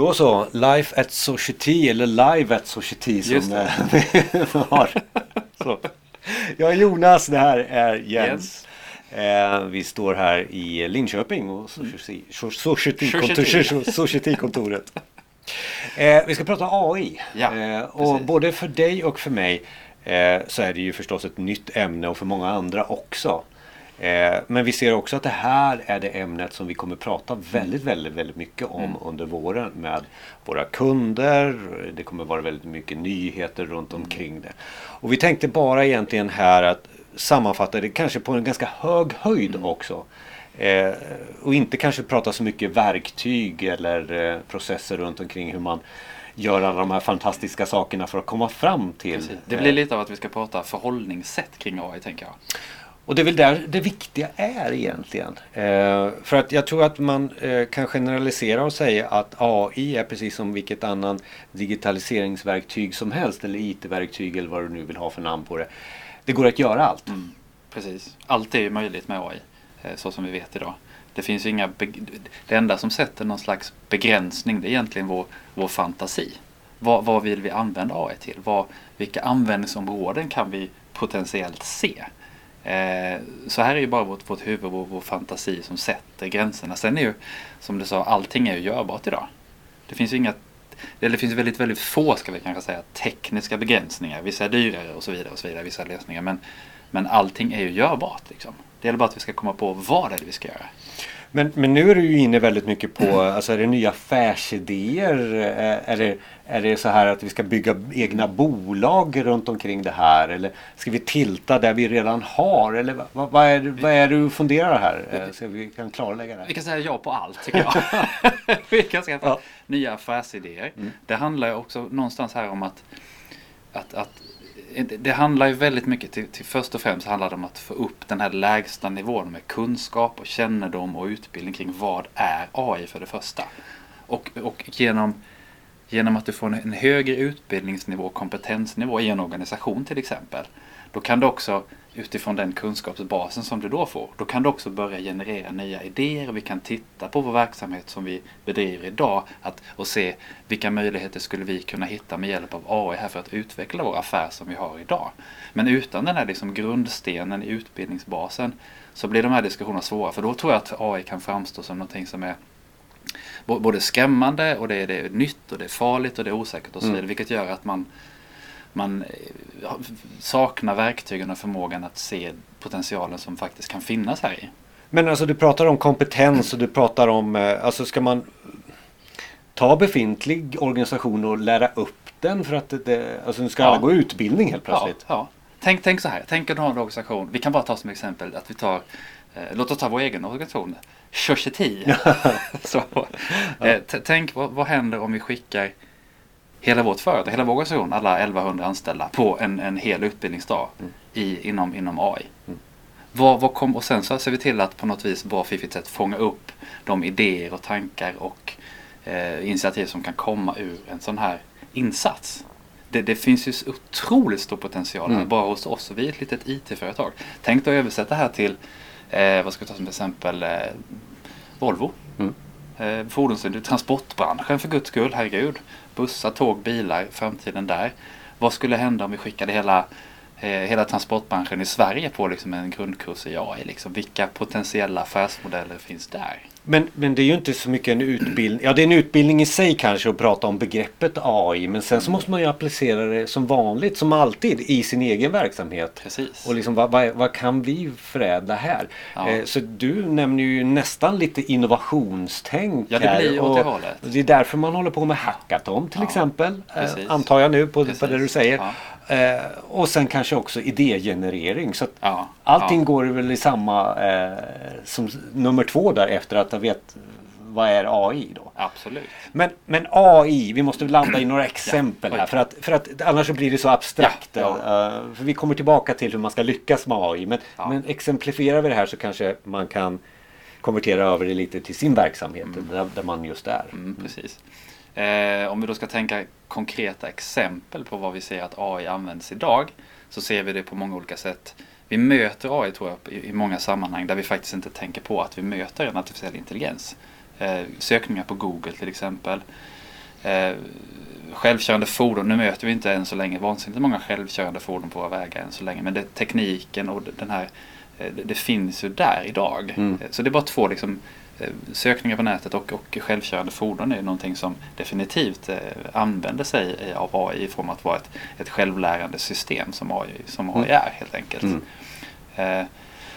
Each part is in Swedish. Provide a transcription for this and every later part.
Då så, Life at Society eller Live at Society som vi har. Så. Jag är Jonas, det här är Jens. Eh, vi står här i Linköping och Society- Society-kontor- Society-kontoret. Eh, vi ska prata AI. Ja, eh, och precis. både för dig och för mig eh, så är det ju förstås ett nytt ämne och för många andra också. Eh, men vi ser också att det här är det ämnet som vi kommer prata väldigt, väldigt, väldigt mycket om Mm. under våren med våra kunder. Det kommer vara väldigt mycket nyheter runt Mm. omkring det. Och vi tänkte bara egentligen här att sammanfatta det kanske på en ganska hög höjd Mm. också. Eh, och inte kanske prata så mycket verktyg eller eh, processer runt omkring hur man gör alla de här fantastiska sakerna för att komma fram till. Precis. Det eh, blir lite av att vi ska prata förhållningssätt kring AI tänker jag och det är väl där det viktiga är egentligen. Eh, för att jag tror att man eh, kan generalisera och säga att AI är precis som vilket annan digitaliseringsverktyg som helst eller IT-verktyg eller vad du nu vill ha för namn på det. Det går att göra allt. Mm, precis. Allt är ju möjligt med AI, eh, så som vi vet idag. Det finns ju inga det enda som sätter någon slags begränsning det är egentligen vår, vår fantasi. Vad, vad vill vi använda AI till? Vad, vilka användningsområden kan vi potentiellt se? Eh, så här är ju bara vårt, vårt huvud, och vår fantasi som sätter gränserna. Sen är ju, som du sa, allting är ju görbart idag. Det finns ju inga eller det finns väldigt, väldigt få, ska vi kanske säga, tekniska begränsningar. Vissa är dyrare och så vidare, och så vidare vissa lösningar. Men, men allting är ju görbart. Liksom. Det gäller bara att vi ska komma på vad det är vi ska göra. Men, men nu är du ju inne väldigt mycket på, alltså är det nya affärsidéer? Eh, Är det, är det så här att vi ska bygga egna bolag runt omkring det här? Eller ska vi tilta där vi redan har? Eller vad, vad, är, vad är det du funderar här? Eh, Så vi kan klarlägga det. Vi kan säga ja på allt tycker jag. vi kan skaffa Ja. nya affärsidéer. Det handlar också någonstans här om att, att, att det handlar ju väldigt mycket, till, till först och främst handlar det om att få upp den här lägsta nivån med kunskap och kännedom och utbildning kring vad är AI för det första. Och, och genom, genom att du får en, en högre utbildningsnivå och kompetensnivå i en organisation till exempel. Då kan du också utifrån den kunskapsbasen som du då får, då kan du också börja generera nya idéer och vi kan titta på vår verksamhet som vi bedriver idag att, och se vilka möjligheter skulle vi kunna hitta med hjälp av AI här för att utveckla vår affär som vi har idag. Men utan den här liksom grundstenen i utbildningsbasen så blir de här diskussionerna svåra för då tror jag att AI kan framstå som någonting som är både skrämmande och det är, det är nytt och det är farligt och det är osäkert och så Mm. vidare. Vilket gör att man, man eh, saknar verktygen och förmågan att se potentialen som faktiskt kan finnas här i. Men alltså du pratar om kompetens och du pratar om, eh, alltså ska man ta befintlig organisation och lära upp den för att det- alltså nu ska Ja. alla gå utbildning helt plötsligt? Ja, ja. Tänk, tänk så här, tänk att du har en organisation. Vi kan bara ta som exempel att vi tar, eh, låt oss ta vår egen organisation. Society. så, eh, tänk vad, vad händer om vi skickar hela vårt företag, hela vår organisation, alla 1100 anställda på en, en hel utbildningsdag i, inom, inom AI. Vad, vad kom, och sen så ser vi till att på något vis bra fiffigt sätt fånga upp de idéer och tankar och eh, initiativ som kan komma ur en sån här insats. Det, det finns ju otroligt stor potential Mm. bara hos oss vi är ett litet IT-företag. Tänk dig att översätta här till, eh, vad ska vi ta som exempel, eh, Volvo. Mm. Eh, fordonsindustrin, transportbranschen för guds skull, herregud. Bussar, tåg, bilar, framtiden där. Vad skulle hända om vi skickade hela, hela transportbranschen i Sverige på liksom en grundkurs i AI? Liksom? Vilka potentiella affärsmodeller finns där? Men, men det är ju inte så mycket en utbildning. Ja, det är en utbildning i sig kanske att prata om begreppet AI. Men sen så måste man ju applicera det som vanligt, som alltid, i sin egen verksamhet. Precis. Och liksom, vad, vad, vad kan vi förädla här? Ja. Eh, så du nämner ju nästan lite innovationstänk Ja, det blir åt det hållet. Det är därför man håller på med hackathon till Ja, exempel. Eh, precis. antar jag nu på, på det du säger. Ja. Eh, och sen kanske också idégenerering. Så Ja, allting ja. går väl i samma eh, som nummer två där efter att jag vet vad är AI då. Absolut. Men, men AI, vi måste landa i några exempel här för att, för att annars så blir det så abstrakt. Ja, Eh, för vi kommer tillbaka till hur man ska lyckas med AI. Men, Ja. men exemplifierar vi det här så kanske man kan konvertera över det lite till sin verksamhet där, där man just är. Mm, precis. Eh, om vi då ska tänka konkreta exempel på vad vi ser att AI används idag så ser vi det på många olika sätt. Vi möter AI tror jag i, i många sammanhang där vi faktiskt inte tänker på att vi möter en artificiell intelligens. Eh, sökningar på Google till exempel. Eh, självkörande fordon, nu möter vi inte än så länge vansinnigt många självkörande fordon på våra vägar än så länge. Men det, tekniken och den här, eh, det, det finns ju där idag. Mm. Eh, Så det är bara två liksom, sökningar på nätet och, och självkörande fordon är någonting som definitivt eh, använder sig av AI i form av att vara ett, ett självlärande system som AI, som AI Mm. är helt enkelt. Mm. Eh,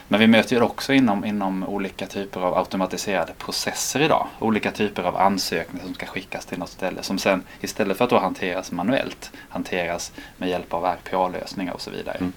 Men vi möter ju också inom, inom olika typer av automatiserade processer idag. Olika typer av ansökningar som ska skickas till något ställe som sen istället för att då hanteras manuellt hanteras med hjälp av RPA-lösningar och så vidare. Mm.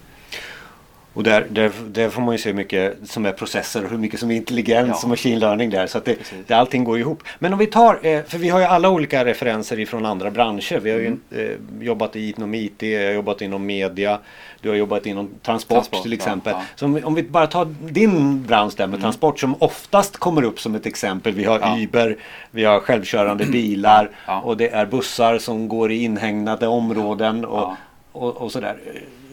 Och där, där, där får man ju se hur mycket som är processer och hur mycket som är intelligens Ja. och machine learning där. Så att det, det, allting går ihop. Men om vi tar, eh, för vi har ju alla olika referenser ifrån andra branscher. Vi har ju Mm. eh, jobbat inom IT, jag har jobbat inom media, du har jobbat inom transport, Transport, till ja, exempel. ja. Så om, vi- om vi bara tar din bransch där med Mm. transport som oftast kommer upp som ett exempel. Vi har Ja. Uber, vi har självkörande bilar Ja. och det är bussar som går i inhägnade områden. Och, Ja. och, och sådär.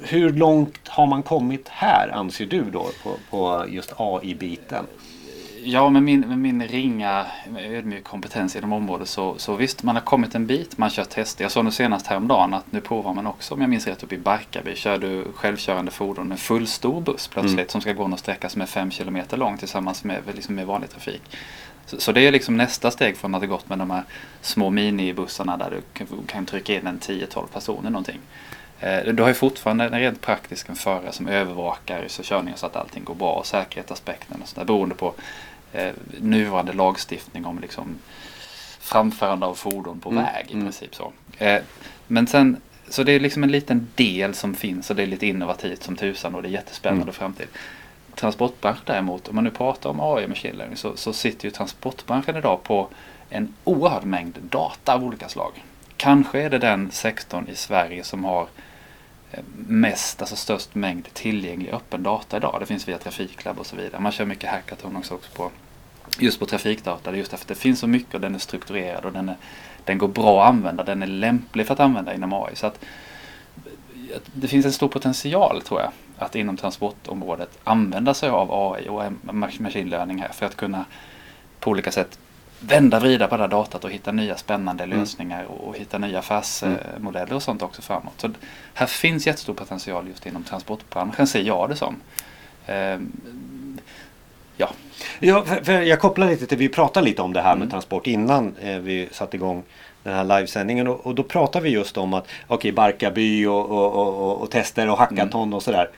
Hur långt har man kommit här anser du då på, på just AI-biten? Ja, med min, med min ringa ödmjuk kompetens inom området så, så visst, man har kommit en bit. Man kör tester. Jag såg nu senast häromdagen att nu provar man också, om jag minns rätt, uppe i Barkarby kör du självkörande fordon med fullstor buss plötsligt Mm. som ska gå någon sträcka som är fem kilometer lång tillsammans med, liksom med vanlig trafik. Så, så det är liksom nästa steg från att det gått med de här små minibussarna där du kan, kan trycka in en 10-12 personer någonting. Eh, Du har ju fortfarande en rent praktisk en förare som övervakar så körningen så att allting går bra och säkerhetsaspekten och sådär beroende på eh, nuvarande lagstiftning om liksom framförande av fordon på Mm, väg i mm. princip så. Eh, men sen, så det är liksom en liten del som finns och det är lite innovativt som tusan och det är jättespännande Mm. framtid. Transportbranschen däremot, om man nu pratar om AI och machine learning så, så sitter ju transportbranschen idag på en oerhörd mängd data av olika slag. Kanske är det den sektorn i Sverige som har mest, alltså störst mängd tillgänglig öppen data idag. Det finns via Trafiklab och så vidare. Man kör mycket hackathon också på just på trafikdata. Det är just därför att det finns så mycket och den är strukturerad och den, är, den går bra att använda. Den är lämplig för att använda inom AI. Så att det finns en stor potential tror jag att inom transportområdet använda sig av AI och machine learning här för att kunna på olika sätt vända vrida på det här datat och hitta nya spännande Mm. lösningar och, och hitta nya affärsmodeller och sånt också framåt. Så här finns jättestor potential just inom transportbranschen ser jag det som. Ehm, ja, Ja, för, för jag kopplar lite till, vi pratade lite om det här med Mm. transport innan eh, vi satte igång den här livesändningen och, och då pratade vi just om att okej Barkarby och, och, och, och, och tester och hackathon Mm. och sådär.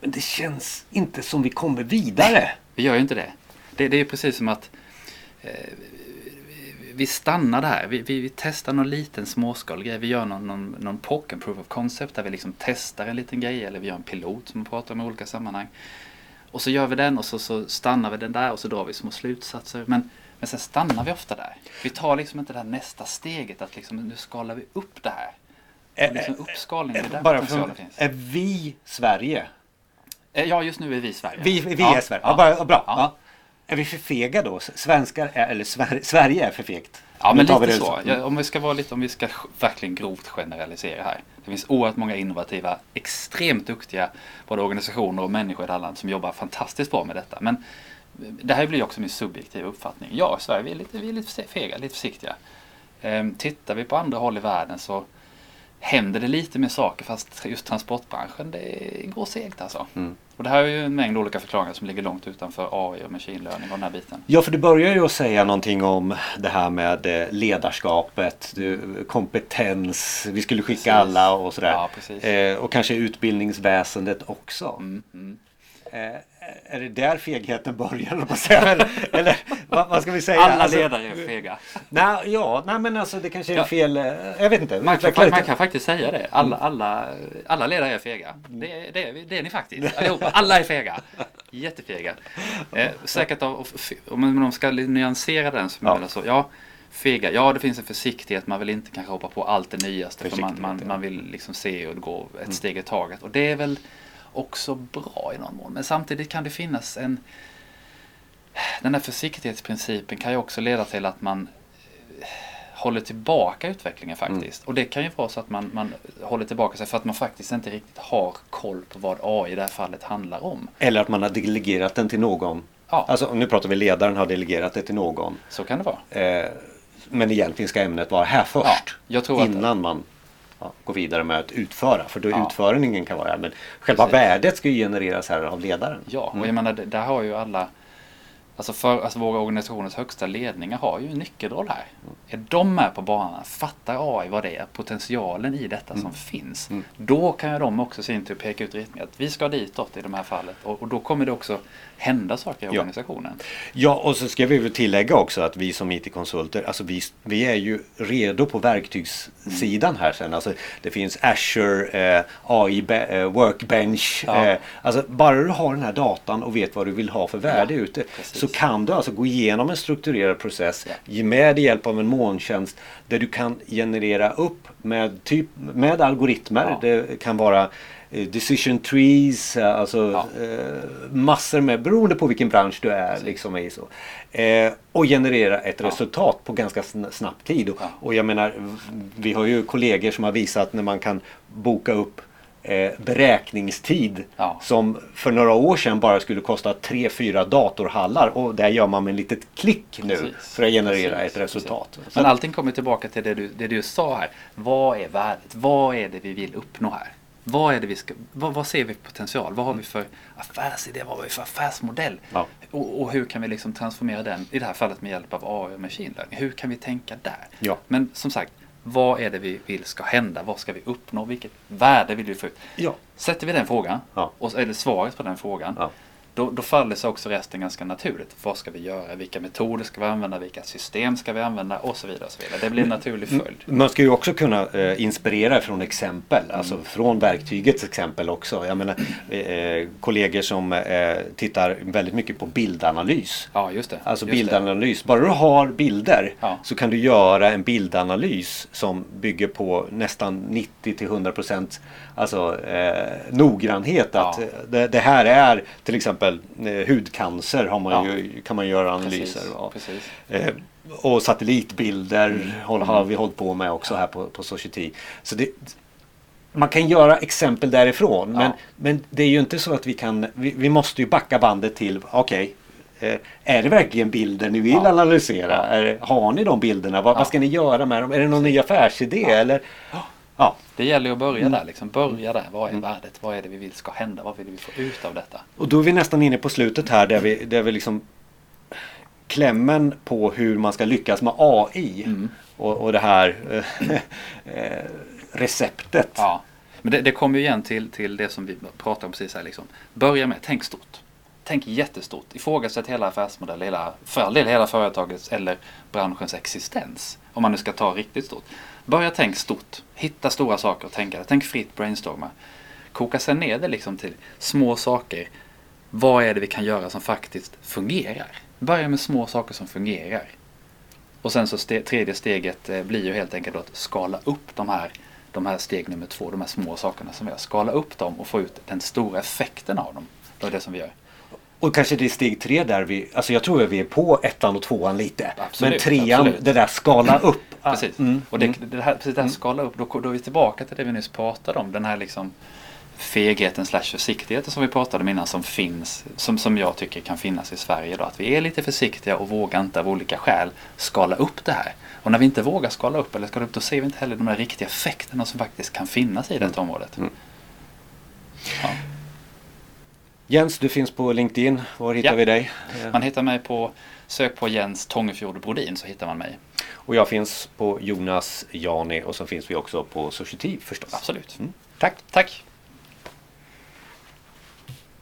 Men det känns inte som vi kommer vidare. Vi gör ju inte det. Det, det är precis som att eh, vi stannar där. Vi, vi, vi testar någon liten småskalig grej. Vi gör någon, någon, någon POC, en proof of concept, där vi liksom testar en liten grej. Eller vi gör en pilot som man pratar om i olika sammanhang. Och så gör vi den och så, så stannar vi den där och så drar vi små slutsatser. Men, men sen stannar vi ofta där. Vi tar liksom inte det här nästa steget att liksom, nu skalar vi upp det här. Och liksom uppskalning, det är där Bara för, finns. är vi Sverige? Eh, Ja, just nu är vi Sverige. Vi, vi Ja, är Sverige. Ja, ja. bara, bra. Ja. Är vi för fega då? Svenskar är, eller Sver, Sverige är för fegt? Ja, men lite det så. Ja, om vi ska vara lite, om vi ska sk- verkligen grovt generalisera här. Det finns oerhört många innovativa, extremt duktiga både organisationer och människor i det här landet som jobbar fantastiskt bra med detta. Men det här blir också min subjektiva uppfattning. Ja, Sverige vi är lite, vi är lite fega, lite försiktiga. Ehm, tittar vi på andra håll i världen så händer det lite mer saker fast just transportbranschen det går segt alltså. Mm. Och det här är ju en mängd olika förklaringar som ligger långt utanför AI och machine learning och den här biten. Ja, för du börjar ju att säga någonting om det här med eh, ledarskapet, kompetens, vi skulle skicka Precis. alla och sådär. Ja, precis. Eh, och kanske utbildningsväsendet också. Mm, mm. Eh, är det där fegheten börjar, eller, eller vad, vad ska vi säga? Alla Alltså, ledare är fega. Nej, ja, nej men alltså det kanske är Ja. fel. eh, Jag vet inte. Man kan, man kan faktiskt säga det. Alla, alla, alla ledare är fega. Det, det, är- det är ni faktiskt. Allihopa. Alla är fega. Jättefega. Eh, säkert av, om man ska nyansera den så, Ja. så ja, fega. Ja, det finns en försiktighet. Man vill inte kanske hoppa på allt det nyaste. För man, man, man vill liksom se och gå ett Mm. steg i taget. Och det är väl också bra i någon mån. Men samtidigt kan det finnas en den här försiktighetsprincipen kan ju också leda till att man eh, håller tillbaka utvecklingen faktiskt. Mm. Och det kan ju vara så att man, man håller tillbaka sig för att man faktiskt inte riktigt har koll på vad AI i det här fallet handlar om. Eller att man har delegerat den till någon. Ja, Alltså nu pratar vi ledaren har delegerat det till någon. så kan det vara. Eh, men egentligen ska ämnet vara här först. att- innan man ja, går vidare med att utföra. För då Ja. utföringen kan vara. Men själva Precis. värdet ska ju genereras här av ledaren. Ja, och jag menar det- där har ju alla Alltså, för, alltså våra organisationers högsta ledningar har ju en nyckelroll här. Är de med på banan, fattar AI vad det är, potentialen i detta som finns. Då kan ju de också sin tur peka ut riktningen att vi ska ditåt i de här fallet. Och, och då kommer det också hända saker i Ja. organisationen. Ja, och så ska vi väl tillägga också att vi som IT-konsulter, alltså vi, vi är ju redo på verktygssidan här sen. Alltså det finns Azure, eh, AI, eh, Workbench. Ja. Eh, alltså bara du har den här datan och vet vad du vill ha för värde Ja, ute precis. Så kan du alltså gå igenom en strukturerad process med hjälp av en molntjänst där du kan generera upp med, typ, med algoritmer. Ja. Det kan vara eh, decision trees, eh, alltså Ja. eh, massor med, beroende på vilken bransch du är liksom i så. Eh, och generera ett Ja. resultat på ganska sn- snabb tid. Och, Ja. och jag menar, vi har ju kollegor som har visat när man kan boka upp eh, beräkningstid Ja. som för några år sedan bara skulle kosta 3-4 datorhallar och där gör man med ett litet klick nu Precis. för att generera Precis, ett resultat. precis. Men allting kommer tillbaka till det du, det du sa här. Vad är värdet? Vad är det vi vill uppnå här? Vad, är det vi ska, vad, vad ser vi potential? Vad har vi för affärsidé? Vad har vi för affärsmodell? Ja. Och, och hur kan vi liksom transformera den, i det här fallet med hjälp av AI och machine learning? Hur kan vi tänka där? Ja. Men som sagt, vad är det vi vill ska hända? Vad ska vi uppnå? Vilket värde vill vi få ut? Ja. Sätter vi den frågan, Ja. och, eller svaret på den frågan, Ja. Då, då faller sig också resten ganska naturligt. Vad ska vi göra? Vilka metoder ska vi använda? Vilka system ska vi använda? Och så vidare. Och så vidare. Det blir en naturlig följd. Man ska ju också kunna eh, inspirera från exempel, alltså från verktygets exempel också. Jag menar eh, kollegor som eh, tittar väldigt mycket på bildanalys. Ja, just det. Alltså just det. bildanalys. Bara du har bilder Ja. så kan du göra en bildanalys som bygger på nästan 90 till 100 procent alltså, eh, noggrannhet. Att Ja. eh, det, det här är till exempel eh, hudcancer har man Ja. ju, kan man göra analyser av. Eh, och satellitbilder Mm. har vi hållit på med också här på, på Society. Så det, man kan göra exempel därifrån men, Ja. men det är ju inte så att vi kan, vi, vi måste ju backa bandet till, okej, eh, är det verkligen bilder ni vill Ja. analysera? Ja. Är, har ni de bilderna? Vad, Ja. vad ska ni göra med dem? Är det någon ny affärsidé? Eller? Ja. Det gäller att börja Mm. där. Liksom. Börja där. Vad är värdet? Vad är det vi vill ska hända? Vad vill vi få ut av detta? Och då är vi nästan inne på slutet här där vi, där vi liksom klämmen på hur man ska lyckas med AI Mm. och, och det här eh, eh, receptet. Ja. Men det, det kommer ju igen till, till det som vi pratade om precis här. Liksom. Börja med, tänk stort. Tänk jättestort. Ifrågasätt hela affärsmodellen, hela, för hela företagets eller branschens existens. Om man nu ska ta riktigt stort. Börja tänk stort. Hitta stora saker och tänka. Tänk fritt, brainstorma. Koka sen ner det liksom till små saker. Vad är det vi kan göra som faktiskt fungerar? Börja med små saker som fungerar. Och sen så ste tredje steget eh, blir ju helt enkelt att skala upp de här, de här steg nummer två, de här små sakerna som vi har. Skala upp dem och få ut den stora effekten av dem. Det är det som vi gör. Och kanske det är steg tre där vi, alltså jag tror att vi är på ettan och tvåan lite. Absolut, Men trean, absolut. det där skala upp. Precis. Mm, Och det, mm. det här, precis det här skala upp, då, då är vi tillbaka till det vi nyss pratade om. Den här liksom fegheten slash försiktigheten som vi pratade om innan som finns, som, som jag tycker kan finnas i Sverige idag. Att vi är lite försiktiga och vågar inte av olika skäl skala upp det här. Och när vi inte vågar skala upp eller skala upp då ser vi inte heller de där riktiga effekterna som faktiskt kan finnas i detta området. Mm. Ja. Jens, du finns på LinkedIn. Var hittar Ja. vi dig? Man hittar mig på, sök på Jens Tångefjord Brodin så hittar man mig. Och jag finns på Jonas Jani och så finns vi också på Society förstås. Absolut. Mm. Tack! Tack!